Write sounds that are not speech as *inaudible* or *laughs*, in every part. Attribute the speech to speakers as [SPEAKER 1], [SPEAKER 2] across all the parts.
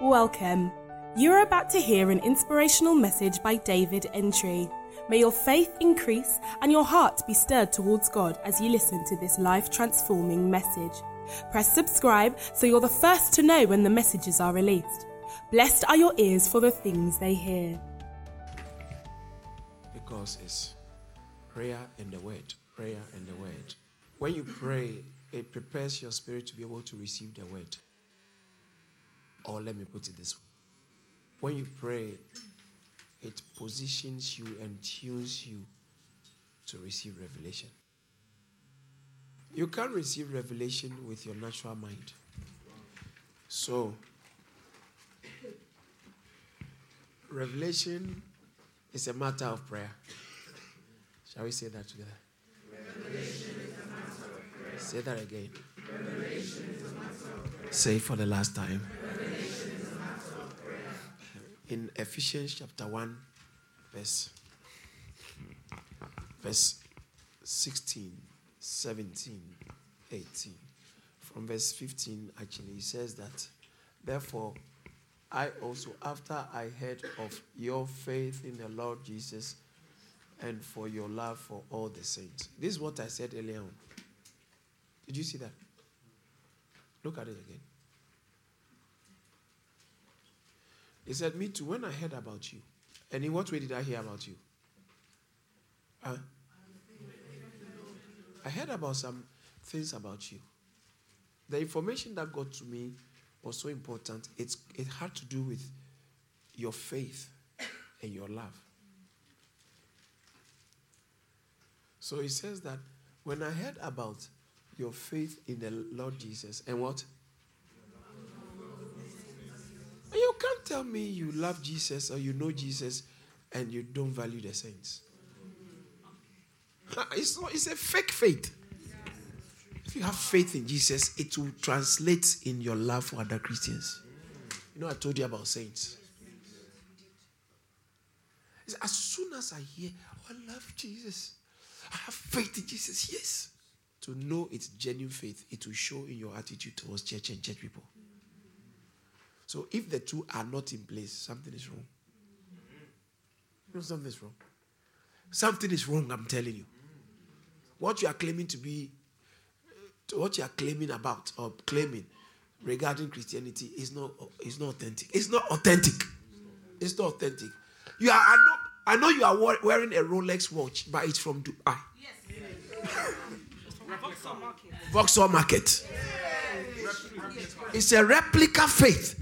[SPEAKER 1] Welcome. You are about to hear an inspirational message by David Entry. May your faith increase and your heart be stirred towards God as you listen to this life transforming message. Press subscribe so you're the first to know when the messages are released. Blessed are your ears for the things they hear.
[SPEAKER 2] Because it's prayer and the word, prayer and the word. When you pray, it prepares your spirit to be able to receive the word. Or let me put it this way when you pray, it positions you and tunes you to receive revelation. You can't receive revelation with your natural mind. So, revelation is a matter of prayer. Shall we say that together? Say that again. Say for the last time in Ephesians chapter 1, verse, verse 16, 17, 18. From verse 15, actually, he says that, Therefore, I also, after I heard of your faith in the Lord Jesus and for your love for all the saints. This is what I said earlier on. Did you see that? Look at it again. He said, Me too, when I heard about you. And in what way did I hear about you? I heard about some things about you. The information that got to me was so important. It's, it had to do with your faith and your love. So he says that when I heard about your faith in the Lord Jesus and what? You can't tell me you love Jesus or you know Jesus and you don't value the saints. It's, not, it's a fake faith. If you have faith in Jesus, it will translate in your love for other Christians. You know, I told you about saints. As soon as I hear, oh, I love Jesus, I have faith in Jesus, yes. To know it's genuine faith, it will show in your attitude towards church and church people. So if the two are not in place, something is wrong. You know, something is wrong. Something is wrong, I'm telling you. What you are claiming to be, what you are claiming about or claiming regarding Christianity is not, is not authentic. It's not authentic. It's not authentic. You are, I know, I know you are wearing a Rolex watch, but it's from Dubai. Yes. *laughs* Vauxhall Market. It's a replica faith.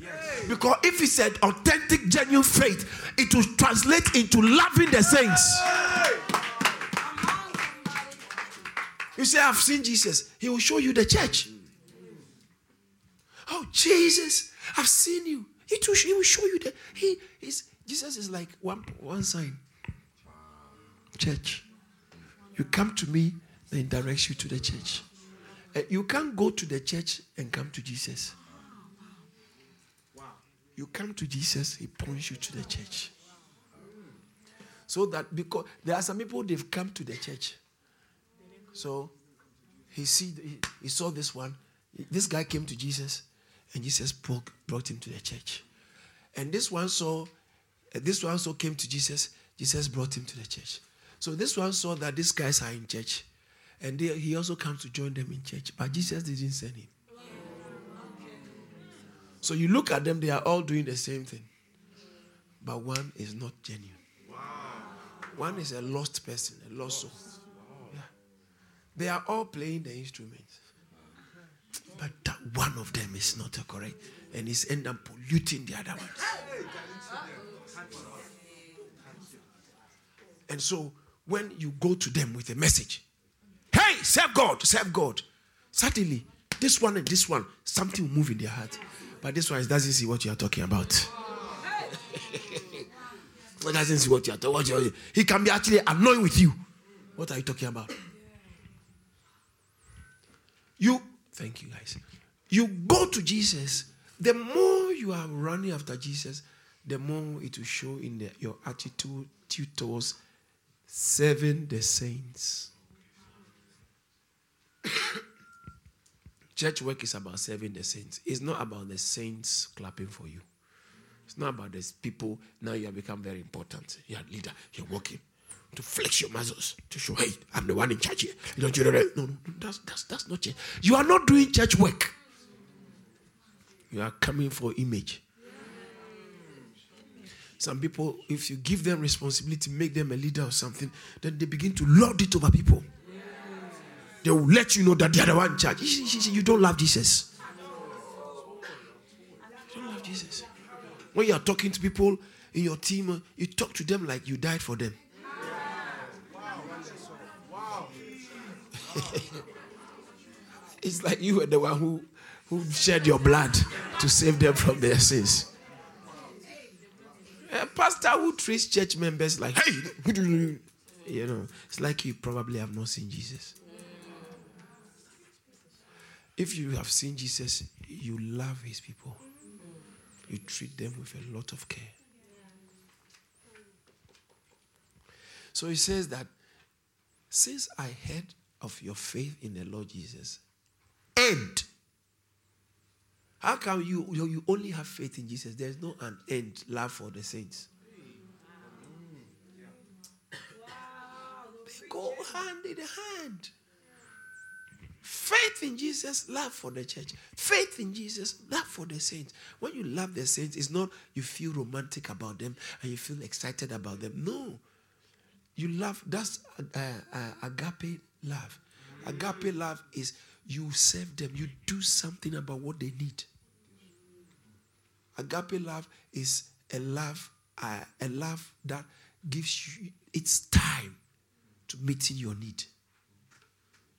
[SPEAKER 2] Because if it's an authentic, genuine faith, it will translate into loving the saints. You say, I've seen Jesus. He will show you the church. Oh, Jesus, I've seen you. He, too, he will show you that. He is Jesus is like one, one sign. Church. You come to me, then directs you to the church. Uh, you can't go to the church and come to Jesus. You come to Jesus, He points you to the church. So that because there are some people they've come to the church. So he see he, he saw this one. This guy came to Jesus, and Jesus brought, brought him to the church. And this one saw, uh, this one also came to Jesus. Jesus brought him to the church. So this one saw that these guys are in church, and they, he also comes to join them in church. But Jesus didn't send him. So you look at them, they are all doing the same thing. But one is not genuine. Wow. One is a lost person, a lost soul. Yeah. They are all playing the instruments. But that one of them is not correct. And it's end up polluting the other ones. And so when you go to them with a message, hey, serve God, serve God. Suddenly, this one and this one, something will move in their heart. But this one doesn't see what you are talking about. *laughs* he doesn't see what you are talking about. He can be actually annoying with you. What are you talking about? You, thank you guys. You go to Jesus. The more you are running after Jesus, the more it will show in the, your attitude towards serving the saints. *coughs* Church work is about serving the saints. It's not about the saints clapping for you. It's not about this people. Now you have become very important. You're a leader. You're working to flex your muscles to show, hey, I'm the one in charge here. Don't you know that? No, no, no, that's that's that's not church. You are not doing church work. You are coming for image. Some people, if you give them responsibility, make them a leader or something, then they begin to lord it over people. They will let you know that they are the one in charge. You don't love Jesus. You don't love Jesus. When you are talking to people in your team, uh, you talk to them like you died for them. *laughs* it's like you were the one who, who shed your blood to save them from their sins. A pastor who treats church members like, hey, you know, it's like you probably have not seen Jesus. If you have seen Jesus, you love his people, you treat them with a lot of care. So he says that since I heard of your faith in the Lord Jesus, end. How come you, you only have faith in Jesus? There's no an end love for the saints. They go hand in hand. Faith in Jesus, love for the church. Faith in Jesus, love for the saints. When you love the saints, it's not you feel romantic about them and you feel excited about them. No. You love, that's uh, uh, agape love. Agape love is you serve them, you do something about what they need. Agape love is a love, uh, a love that gives you its time to meeting your need.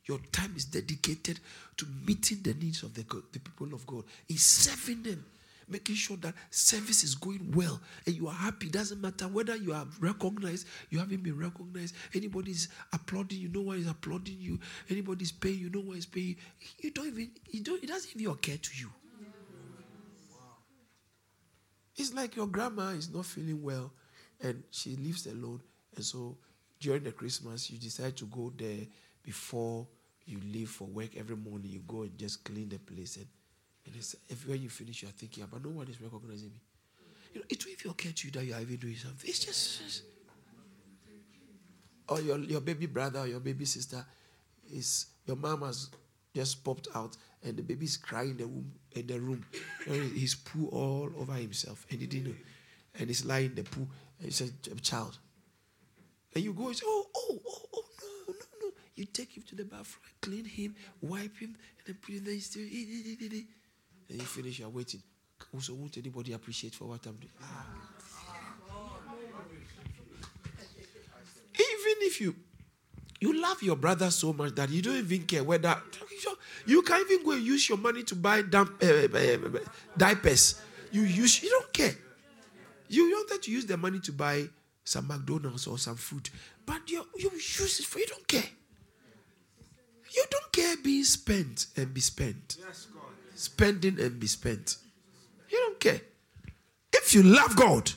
[SPEAKER 2] Your time is dedicated to meeting the needs of the, the people of God, in serving them making sure that service is going well and you are happy. Doesn't matter whether you are recognized, you haven't been recognized, anybody's applauding you, no one is applauding you, anybody's paying you, no one is paying you. You don't even, you don't, it doesn't even occur to you. It's like your grandma is not feeling well and she lives alone. And so during the Christmas, you decide to go there before you leave for work every morning. You go and just clean the place and and it's, when you finish, you're thinking, ah, but no one is recognizing me. You know, it will even occur to you that you are even doing something. It's just, just or your, your baby brother or your baby sister is your mom has just popped out and the baby is crying in the room in the room. he's poo all over himself and he didn't. And he's lying in the poo and it's a, a child. And you go and say, Oh, oh, oh, oh. You take him to the bathroom, clean him, wipe him, and then put him there. Still, and you finish, you're waiting. Also, won't anybody appreciate for what I'm doing? Ah. Even if you you love your brother so much that you don't even care whether you can even go and use your money to buy uh, uh, diapers. You use you don't care. You wanted to use the money to buy some McDonald's or some food, but you you use it for you don't care. You don't care being spent and be spent. Yes, spending and be spent. You don't care. If you love God,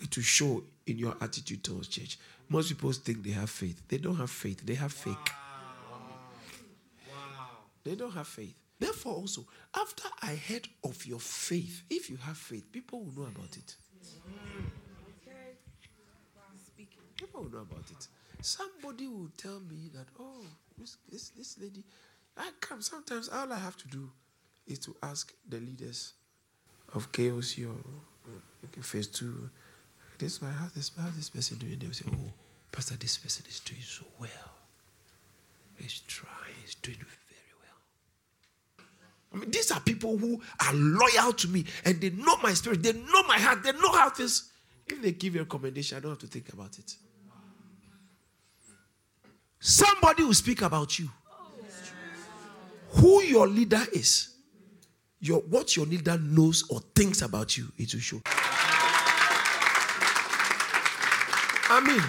[SPEAKER 2] it will show in your attitude towards church. Most people think they have faith. They don't have faith, they have fake. Wow. Wow. They don't have faith. Therefore, also, after I heard of your faith, if you have faith, people will know about it. People will know about it. Somebody will tell me that, oh, this, this, this lady, I come. Sometimes all I have to do is to ask the leaders of KOC or okay, phase two, this why how this how this person doing? They will say, Oh, Pastor, this person is doing so well. He's trying, he's doing very well. I mean, these are people who are loyal to me and they know my spirit, they know my heart, they know how things. If they give you a recommendation, I don't have to think about it. Somebody will speak about you. Who your leader is your what your leader knows or thinks about you, it will show. I mean,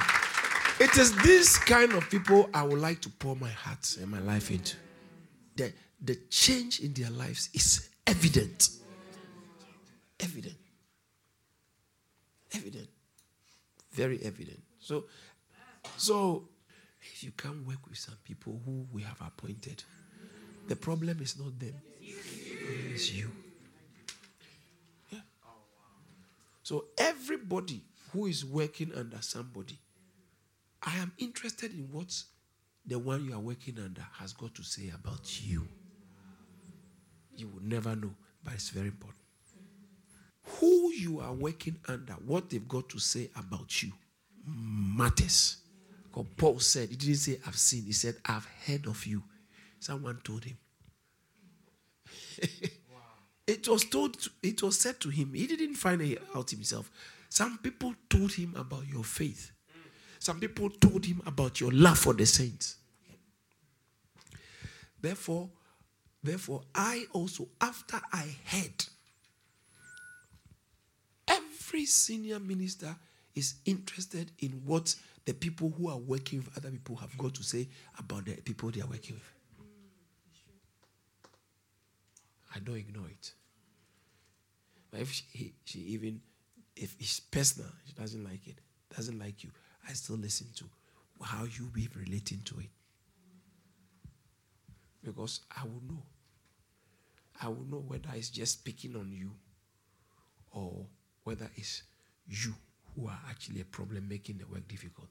[SPEAKER 2] it is this kind of people I would like to pour my heart and my life into. The, the change in their lives is evident. Evident. Evident. Very evident. So, so if you can't work with some people who we have appointed, the problem is not them. It's you. Yeah. So everybody who is working under somebody, I am interested in what the one you are working under has got to say about you. You will never know, but it's very important. Who you are working under, what they've got to say about you matters. Paul said, he didn't say, I've seen, he said, I've heard of you. Someone told him. *laughs* it was told, it was said to him. He didn't find it out himself. Some people told him about your faith. Some people told him about your love for the saints. Therefore, therefore, I also, after I heard, every senior minister is interested in what the people who are working with other people have got to say about the people they are working with. I don't ignore it. But if she, she even, if it's personal, she doesn't like it, doesn't like you, I still listen to how you be relating to it. Because I will know. I will know whether it's just speaking on you or whether it's you who are actually a problem making the work difficult.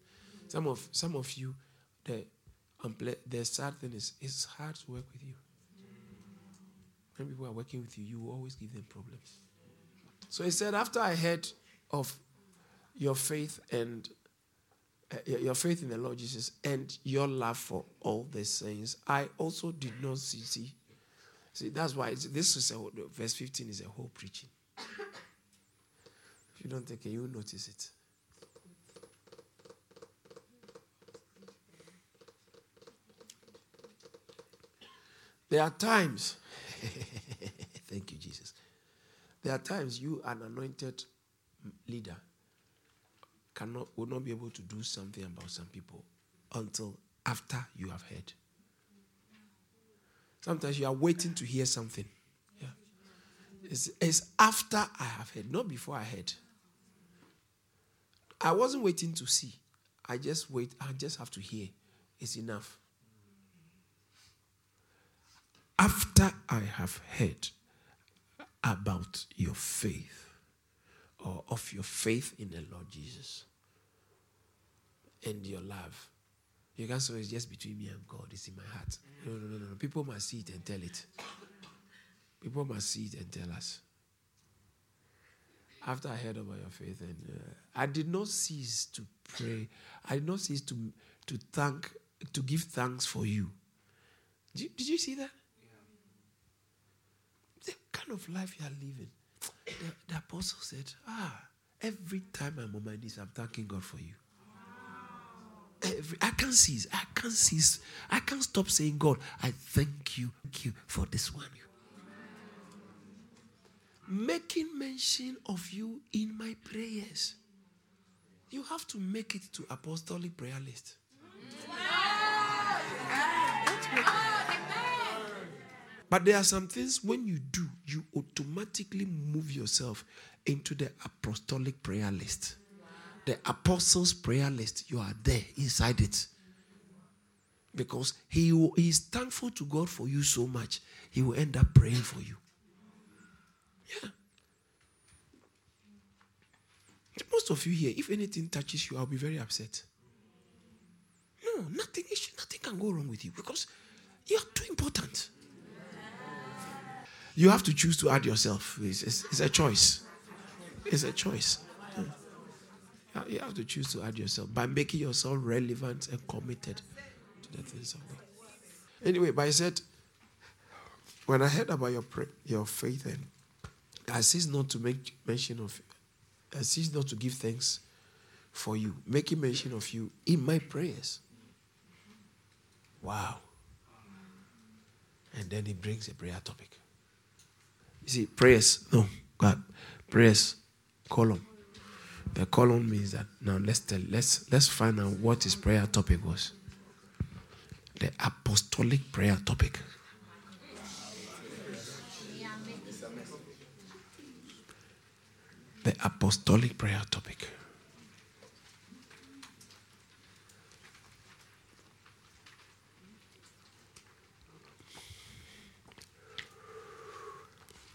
[SPEAKER 2] Some of some of you, the the sad thing is it's hard to work with you. When people are working with you, you always give them problems. So he said, after I heard of your faith and uh, your faith in the Lord Jesus and your love for all the saints, I also did not see. See, see that's why this is a, verse 15 is a whole preaching. You don't take you notice it. There are times, *laughs* thank you, Jesus. There are times you, an anointed leader, cannot will not be able to do something about some people until after you have heard. Sometimes you are waiting to hear something. Yeah. It's, it's after I have heard, not before I heard. I wasn't waiting to see. I just wait. I just have to hear. It's enough. After I have heard about your faith or of your faith in the Lord Jesus and your love, you can't say it's just between me and God. It's in my heart. No, no, no, no. People must see it and tell it. People must see it and tell us after I heard about your faith, and uh, I did not cease to pray. I did not cease to to thank to give thanks for you. Did you, did you see that? Yeah. The kind of life you are living. The, the apostle said, "Ah, every time I'm on my knees, I'm thanking God for you." Every, I can't cease. I can't cease. I can't stop saying, God, I thank you, thank you for this one making mention of you in my prayers. You have to make it to apostolic prayer list. But there are some things when you do, you automatically move yourself into the apostolic prayer list. The apostles' prayer list, you are there inside it. Because he, he is thankful to God for you so much, he will end up praying for you. Yeah. Most of you here, if anything touches you, I'll be very upset. No, nothing, nothing can go wrong with you because you are too important. You have to choose to add yourself. It's, it's, it's a choice. It's a choice. You have to choose to add yourself by making yourself relevant and committed to the things of God. Anyway, but I said, when I heard about your, your faith and I cease not to make mention of I cease not to give thanks for you, making mention of you in my prayers. Wow. And then he brings a prayer topic. You see, prayers, no, God, prayers, column. The column means that now let's tell let's let's find out what his prayer topic was. The apostolic prayer topic. The apostolic prayer topic.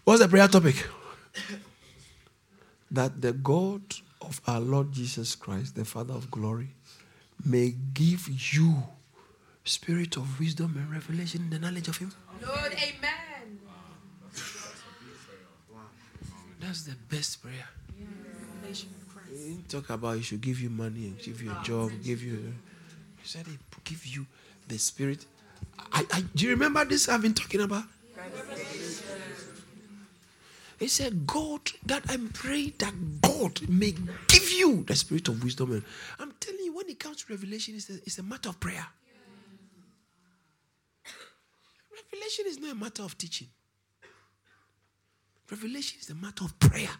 [SPEAKER 2] What's the prayer topic? *coughs* that the God of our Lord Jesus Christ, the Father of glory, may give you spirit of wisdom and revelation in the knowledge of Him.
[SPEAKER 1] Lord, amen.
[SPEAKER 2] That's the best prayer. He didn't talk about he should give you money and give you a job, ah. give you. He said he give you the spirit. I, I, do you remember this I've been talking about? He said, God, that I'm praying that God may give you the spirit of wisdom. And I'm telling you, when it comes to revelation, it's a, it's a matter of prayer. Revelation is not a matter of teaching. Revelation is a matter of prayer.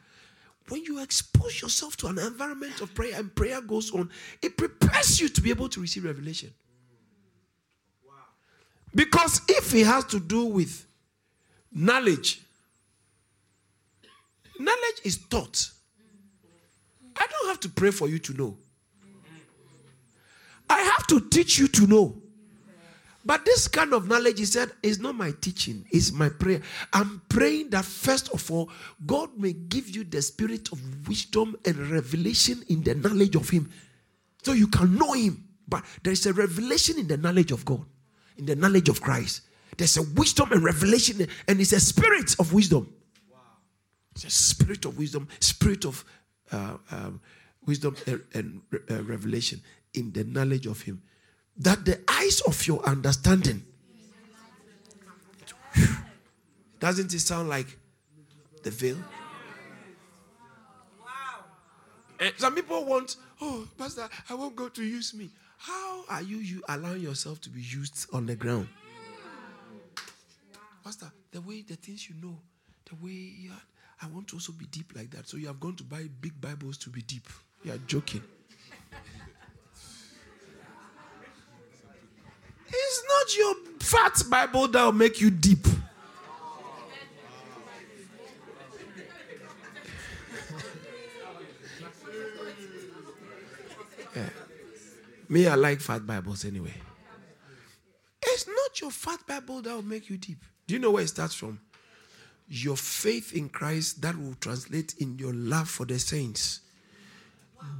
[SPEAKER 2] When you expose yourself to an environment of prayer and prayer goes on, it prepares you to be able to receive revelation. Because if it has to do with knowledge, knowledge is taught. I don't have to pray for you to know. I have to teach you to know. But this kind of knowledge, he said, is not my teaching, it's my prayer. I'm praying that first of all, God may give you the spirit of wisdom and revelation in the knowledge of Him so you can know Him. But there is a revelation in the knowledge of God, in the knowledge of Christ. There's a wisdom and revelation, and it's a spirit of wisdom. It's a spirit of wisdom, spirit of uh, um, wisdom and, and uh, revelation in the knowledge of Him that the eyes of your understanding doesn't it sound like the veil? And some people want, oh, Pastor, I won't go to use me. How are you, you allowing yourself to be used on the ground? Pastor, the way the things you know, the way you are, I want to also be deep like that. So you have gone to buy big Bibles to be deep. You are joking. Your fat Bible that will make you deep. yeah. Me, I like fat Bibles anyway. It's not your fat Bible that will make you deep. Do you know where it starts from? Your faith in Christ that will translate in your love for the saints.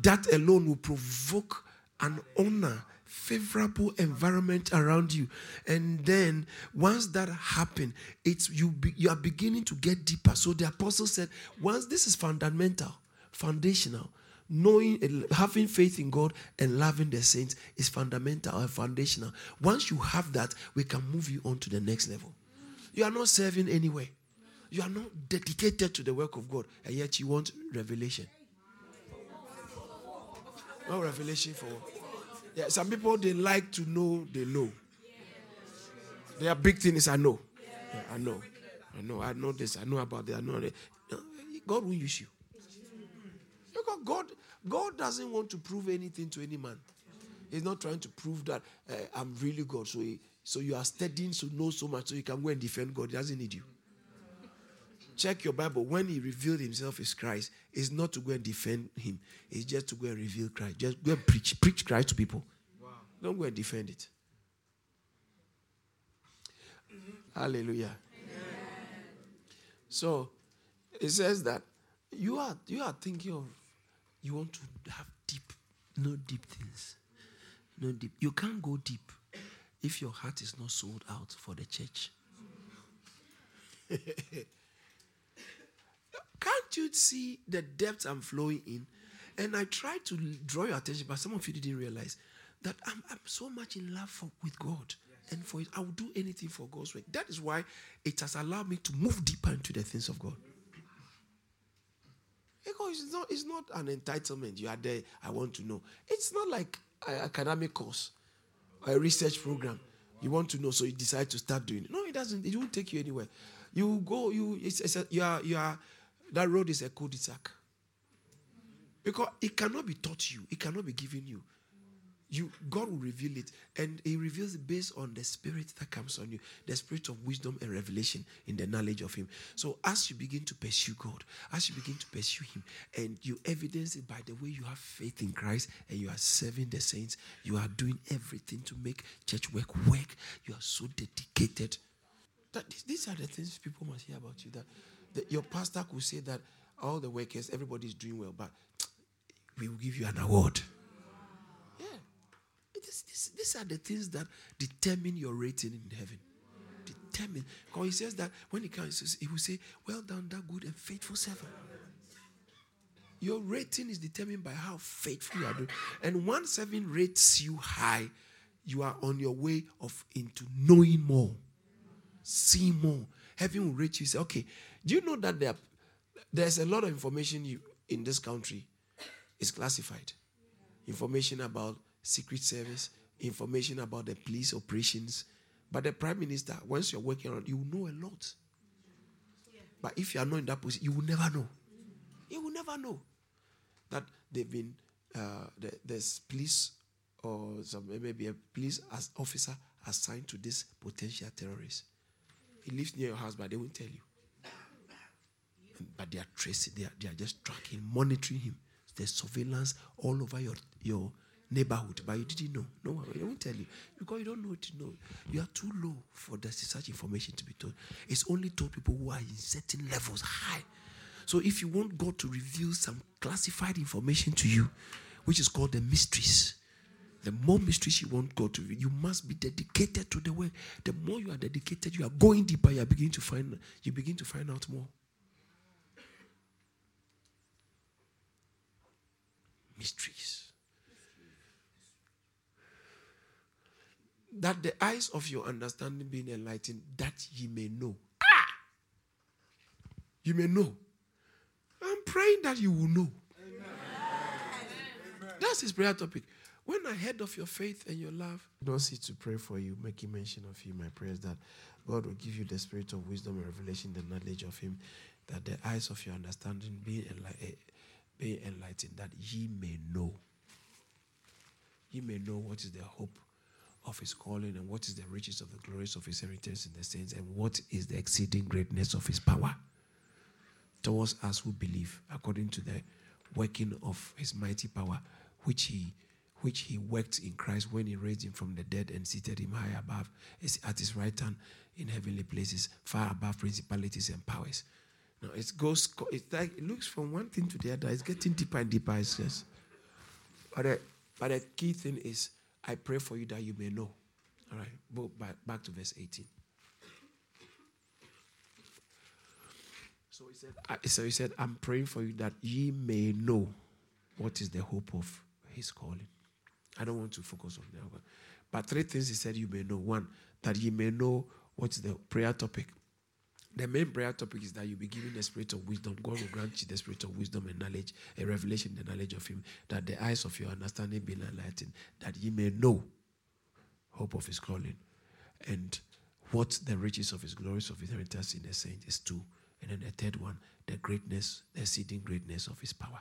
[SPEAKER 2] That alone will provoke an honor favorable environment around you. And then once that happen it's you be, you are beginning to get deeper. So the apostle said once this is fundamental foundational. Knowing having faith in god and loving the saints is fundamental and foundational. Once you have that we can move you on to the next level. You are not serving anywhere. You are not dedicated to the work of god and yet you want revelation. No revelation for yeah, some people they like to know they know. Their big thing is I know. Yeah, I know. I know. I know this. I know about that. I know that. God will use you. Because God, God doesn't want to prove anything to any man. He's not trying to prove that uh, I'm really God. So, he, so you are studying to know so much so you can go and defend God. He doesn't need you. Check your Bible. When he revealed himself as Christ, it's not to go and defend him. It's just to go and reveal Christ. Just go and preach. Preach Christ to people. Wow. Don't go and defend it. Mm-hmm. Hallelujah. Amen. So it says that you are you are thinking of you want to have deep, no deep things. No deep. You can't go deep if your heart is not sold out for the church. *laughs* Can't you see the depth I'm flowing in? And I tried to draw your attention, but some of you didn't realize that I'm, I'm so much in love for, with God. Yes. And for it, I will do anything for God's work. That is why it has allowed me to move deeper into the things of God. Because it's not, it's not an entitlement. You are there, I want to know. It's not like an academic course or a research program. You want to know, so you decide to start doing it. No, it doesn't. It won't take you anywhere. You go, you, it's, it's a, you are, you are that road is a cul-de-sac. Because it cannot be taught you, it cannot be given you. You God will reveal it, and He reveals it based on the spirit that comes on you, the spirit of wisdom and revelation in the knowledge of Him. So as you begin to pursue God, as you begin to pursue Him, and you evidence it by the way you have faith in Christ and you are serving the saints, you are doing everything to make church work work. You are so dedicated. That these are the things people must hear about you. That your pastor could say that all the workers, everybody's doing well, but we will give you an award. Yeah. This, this, these are the things that determine your rating in heaven. Determine. Because he says that when he comes, he will say, Well done, that good and faithful servant. Your rating is determined by how faithful you are doing. And once seven rates you high, you are on your way of into knowing more, seeing more. Heaven will rate you. Say, okay, do you know that there, there's a lot of information you in this country is classified? Information about secret service, information about the police operations. But the prime minister, once you're working on, you know a lot. But if you are not in that position, you will never know. You will never know that they've been uh, there's police or some maybe a police as officer assigned to this potential terrorist. He lives near your house, but they won't tell you. But they are tracing, they are, they are just tracking, monitoring him. There's surveillance all over your, your neighborhood, but you didn't know. No, I won't tell you because you don't know to know. You are too low for the, such information to be told. It's only told people who are in certain levels high. So if you want God to reveal some classified information to you, which is called the mysteries, the more mysteries you want God to you must be dedicated to the way. The more you are dedicated, you are going deeper. You are beginning to find. You begin to find out more. Mysteries. That the eyes of your understanding being enlightened, that ye may know. Ah! You may know I'm praying that you will know. Amen. That's his prayer topic. When I heard of your faith and your love, I don't see to pray for you, making mention of you. My prayers that God will give you the spirit of wisdom and revelation, the knowledge of Him, that the eyes of your understanding be, enlightened, be enlightened, that ye may know. Ye may know what is the hope of His calling and what is the riches of the glories of His inheritance in the saints and what is the exceeding greatness of His power towards us who believe, according to the working of his mighty power, which he which he worked in Christ when he raised him from the dead and seated him high above at his right hand in heavenly places, far above principalities and powers. Now it goes it's like it looks from one thing to the other, it's getting deeper and deeper, it says. But the, but the key thing is I pray for you that you may know. All right, go back, back to verse 18. So he said, I, so he said, I'm praying for you that ye may know what is the hope of his calling. I don't want to focus on that. But, but three things he said you may know. One, that ye may know what is the prayer topic. The main prayer topic is that you be given the spirit of wisdom. God will grant you the spirit of wisdom and knowledge, a revelation, the knowledge of Him, that the eyes of your understanding be enlightened, that ye may know hope of His calling, and what the riches of His glories of His inheritance in the saints is two and then the third one, the greatness, the exceeding greatness of his power.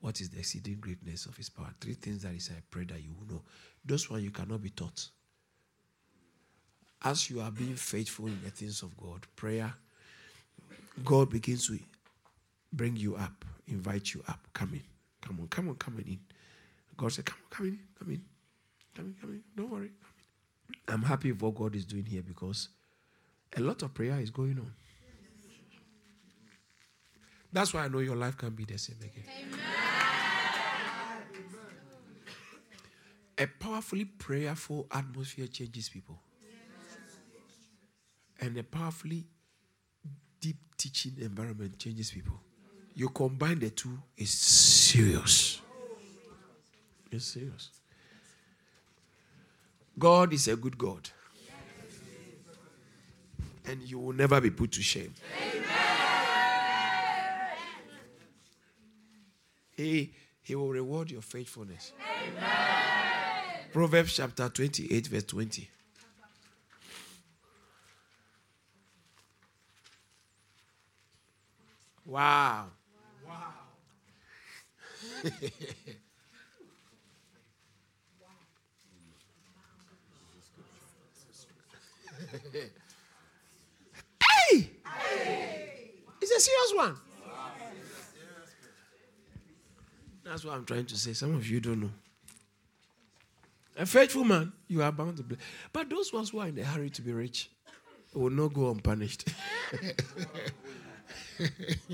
[SPEAKER 2] What is the exceeding greatness of his power? Three things that is I pray that you will know. Those one you cannot be taught. As you are being faithful in the things of God, prayer, God begins to bring you up, invite you up. Come in. Come on, come on, come on in. God said, Come on, come in, come in. Come in, come in. Don't worry. In. I'm happy with what God is doing here because a lot of prayer is going on. That's why I know your life can be the same again. Amen. A powerfully prayerful atmosphere changes people. And a powerfully deep teaching environment changes people. You combine the two, it's serious. It's serious. God is a good God. And you will never be put to shame. Amen. He, he will reward your faithfulness. Amen. Proverbs chapter 28, verse 20. Wow. Wow. hey! hey! It's a serious one. That's what I'm trying to say. Some of you don't know. A faithful man, you are bound to bless. But those ones who are in a hurry to be rich will not go unpunished. *laughs* *laughs*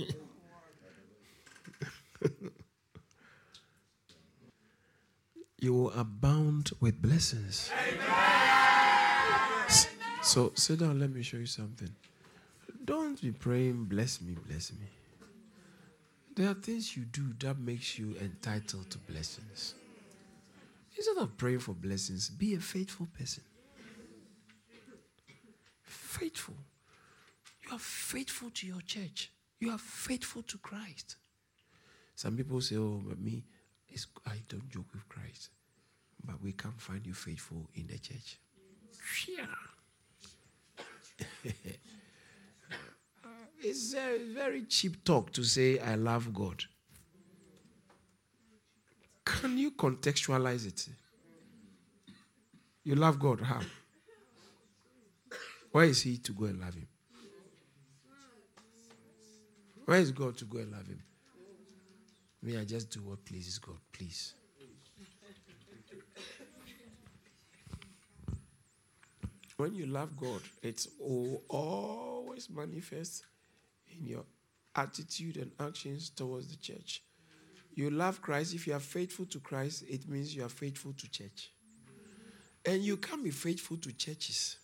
[SPEAKER 2] you will abound with blessings. Amen. So sit down, let me show you something. Don't be praying, bless me, bless me. There are things you do that makes you entitled to blessings. Instead of praying for blessings, be a faithful person. Faithful. You are faithful to your church. You are faithful to Christ. Some people say, "Oh, but me, I don't joke with Christ." But we can't find you faithful in the church. Yeah. *laughs* it's a very cheap talk to say, I love God. Can you contextualize it? You love God, how? Where is He to go and love Him? Where is God to go and love Him? May I just do what pleases God, please. When you love God, it's always manifest in your attitude and actions towards the church. You love Christ. If you are faithful to Christ, it means you are faithful to church. And you can't be faithful to churches.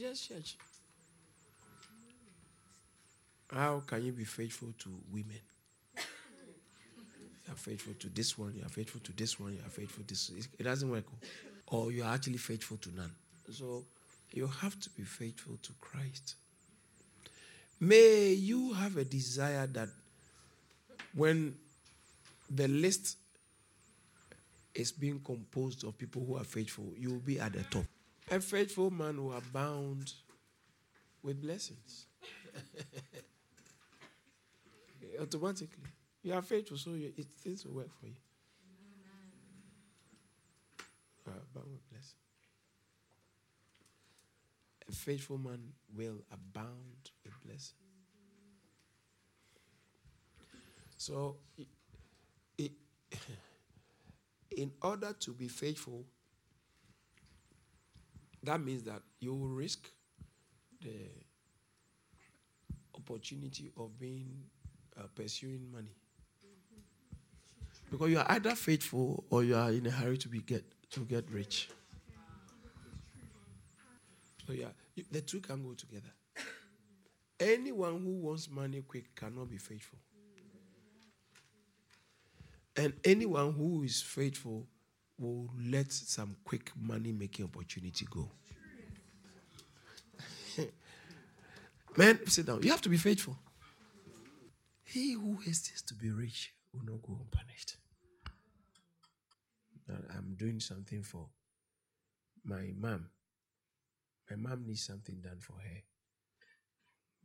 [SPEAKER 2] Just church. How can you be faithful to women? You are faithful to this one, you are faithful to this one, you are faithful to this. It doesn't work. Oh. Or you are actually faithful to none. So you have to be faithful to Christ. May you have a desire that when the list is being composed of people who are faithful, you will be at the top. A faithful man will abound with blessings. *laughs* Automatically. You are faithful, so you, it, things will work for you. abound with blessings. A faithful man will abound with blessings. So, it, *laughs* in order to be faithful, that means that you will risk the opportunity of being uh, pursuing money. Because you are either faithful or you are in a hurry to be get to get rich. So yeah, the two can go together. Anyone who wants money quick cannot be faithful. And anyone who is faithful will let some quick money making opportunity go. *laughs* Man, sit down. You have to be faithful. He who hastens to be rich will not go unpunished. I'm doing something for my mom. My mom needs something done for her.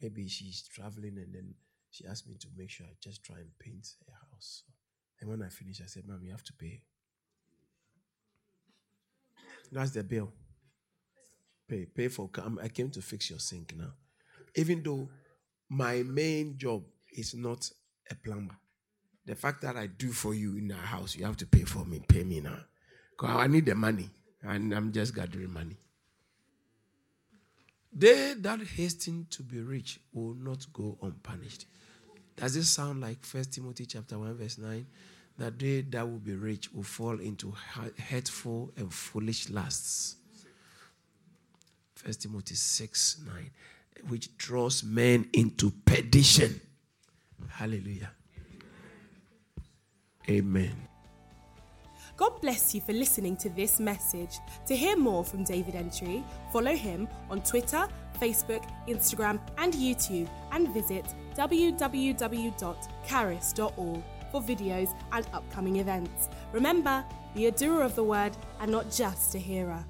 [SPEAKER 2] Maybe she's traveling and then she asked me to make sure I just try and paint her house. And when I finish, I said, Mom, you have to pay. That's the bill. Pay, pay for. I came to fix your sink now. Even though my main job is not a plumber. The fact that I do for you in our house, you have to pay for me. Pay me now. Because I need the money. And I'm just gathering money. They that hasten to be rich will not go unpunished. Does this sound like First Timothy chapter 1, verse 9? That they that will be rich will fall into hurtful and foolish lusts. First Timothy 6, 9, which draws men into perdition. Hallelujah. Amen.
[SPEAKER 1] God bless you for listening to this message. To hear more from David Entry, follow him on Twitter, Facebook, Instagram, and YouTube, and visit www.caris.org for videos and upcoming events. Remember, be a doer of the word and not just a hearer.